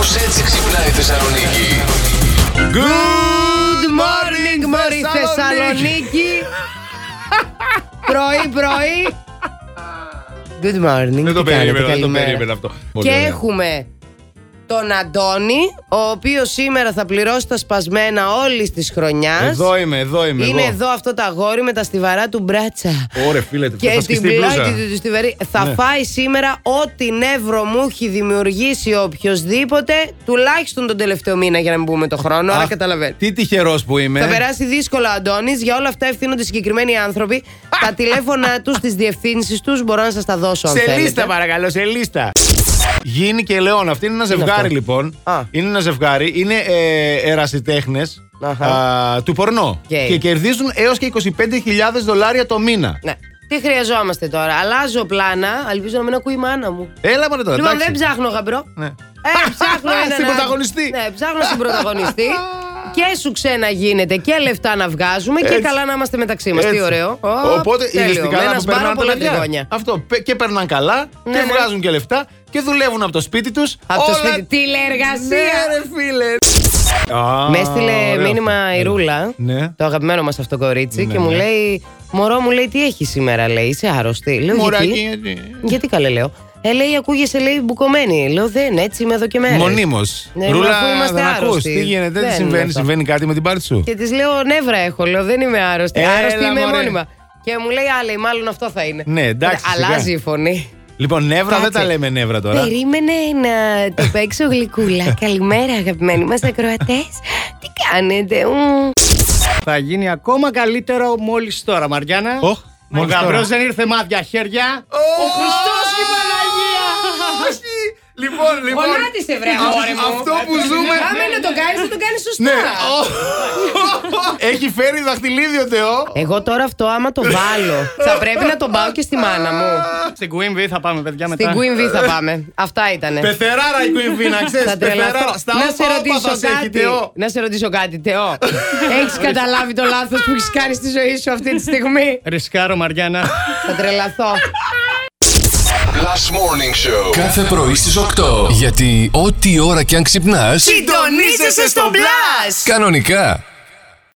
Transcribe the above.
Κάπως έτσι ξυπνάει η Θεσσαλονίκη. Good morning, Μωρή Θεσσαλονίκη. πρωί, πρωί. Good morning. Δεν το τι κάνετε, περίμενα, δεν το καλημέρα. περίμενα αυτό. Πολύ Και ωραία. έχουμε τον Αντώνη, ο οποίος σήμερα θα πληρώσει τα σπασμένα όλης της χρονιάς. Εδώ είμαι, εδώ είμαι. Είναι εγώ. εδώ αυτό το αγόρι με τα στιβαρά του μπράτσα. Ωρε φίλε, θα Και την σκιστεί η μπλούζα. πλάτη του στιβαρή. Θα Ναι. φάει σήμερα ό,τι νεύρο μου έχει δημιουργήσει οποιοδήποτε, τουλάχιστον τον τελευταίο μήνα για να μην πούμε το χρόνο. Άρα Αχ, καταλαβαίνεις. Τι τυχερός που είμαι. Θα περάσει δύσκολα ο Αντώνης. Για όλα αυτά ευθύνονται συγκεκριμένοι άνθρωποι. τα τηλέφωνα τους, τις διευθύνσεις τους μπορώ να σας τα δώσω αν Σε θέλετε. λίστα, παρακαλώ, σε λίστα. Γίνει και Λεόν. Αυτή είναι ένα ζευγάρι, αυτό; λοιπόν. Α. Είναι ένα ζευγάρι. Είναι ε, ερασιτέχνες Αχα. του πορνό. Οκ. Και κερδίζουν έως και 25.000 δολάρια το μήνα. Ναι. Τι χρειαζόμαστε τώρα; Αλλάζω πλάνα. Ελπίζω να μην ακούει η μάνα μου. Έλα μωρέ τώρα. Λοιπόν, εντάξει. δεν ψάχνω γαμπρό. Ναι. Ε, ψάχνω έναν. Συμπρωταγωνιστή. Ναι, ψάχνω συμπρωταγωνιστή. Και σου ξένα γίνεται και λεφτά να βγάζουμε και Έτσι. καλά να είμαστε μεταξύ μας. Τι Έτσι. ωραίο. Ω, Οπότε τέλειο. είδες τι Με καλά ένα που σπάρο περνάνε τα πολλά παιδιά. τριγώνια. Αυτό. πε- Και περνάνε καλά Ναι, και ναι. βγάζουν και λεφτά και δουλεύουν από το σπίτι τους. Από το σπίτι. Τηλεεργασία. Ναι, ρε φίλε. Α, Με έστειλε ωραίο μήνυμα αυτό. η Ρούλα, Ναι. το αγαπημένο μας αυτό κορίτσι, Ναι, και μου ναι. λέει: Μωρό μου λέει, τι έχει σήμερα, λέει, είσαι άρρωστη. Λέω, Μωράκι, γιατί; γιατί; Γιατί καλέ, λέω. Ε, λέει, ακούγεσαι, λέει, μπουκωμένη. Λέω, δεν, έτσι είμαι εδώ και μέρες. Μονίμως. Ναι, Ρούλα, αφού είμαστε δεν ακούς. άρρωστοι. Τι γίνεται, Δεν τι είναι συμβαίνει, αυτό. συμβαίνει κάτι με την πάρτι σου; Και της λέω, νεύρα έχω, λέω, δεν είμαι άρρωστη. Έλα, άρρωστη είμαι μωρέ. μόνιμα. Και μου λέει, Α, λέει, μάλλον αυτό θα είναι. Ναι, εντάξει, Ε, σιγά. Αλλάζει η φωνή. Λοιπόν, νεύρα δεν Κάτσε. τα λέμε νεύρα τώρα. Περίμενε να το παίξω γλυκούλα. Καλημέρα, αγαπημένοι μας ακροατές. Τι κάνετε, ου. Θα γίνει ακόμα καλύτερο μόλις τώρα, Μαριάννα. Οχ, Ο μόλις τώρα. Γαμπρός δεν ήρθε μάδια χέρια. Ο Χριστός και η Παναγία! Όχι! Λοιπόν, λοιπόν. Γονάτισε, βρε, αγόρι μου. Αυτό που ζούμε. Άμα να το κάνει, θα το κάνεις σωστά. Ναι. ο- Έχει φέρει δαχτυλίδι ο Θεό. Εγώ τώρα αυτό άμα το βάλω, θα πρέπει να τον πάω και στη μάνα μου. Στην Queen V θα πάμε, παιδιά, μετά. Στην Queen V θα πάμε. Αυτά ήτανε. Πεθεράρα η Queen Vee, να ξέρεις. Θα τρελαθώ. Πεθεράρα. Στα Να σε όπα, όπα ρωτήσω θα σε έχει, κάτι. Θεό. Να σε ρωτήσω κάτι, Θεό. Έχεις καταλάβει το λάθος που έχεις κάνει στη ζωή σου αυτή τη στιγμή; Ρισκάρω, Μαριάννα. Θα τρελαθώ. Last Morning Show. Κάθε πρωί στις 8. Γιατί ό,τι ώρα κι αν ξυπνάς, Συντονίζεσαι στο μπλα! κανονικά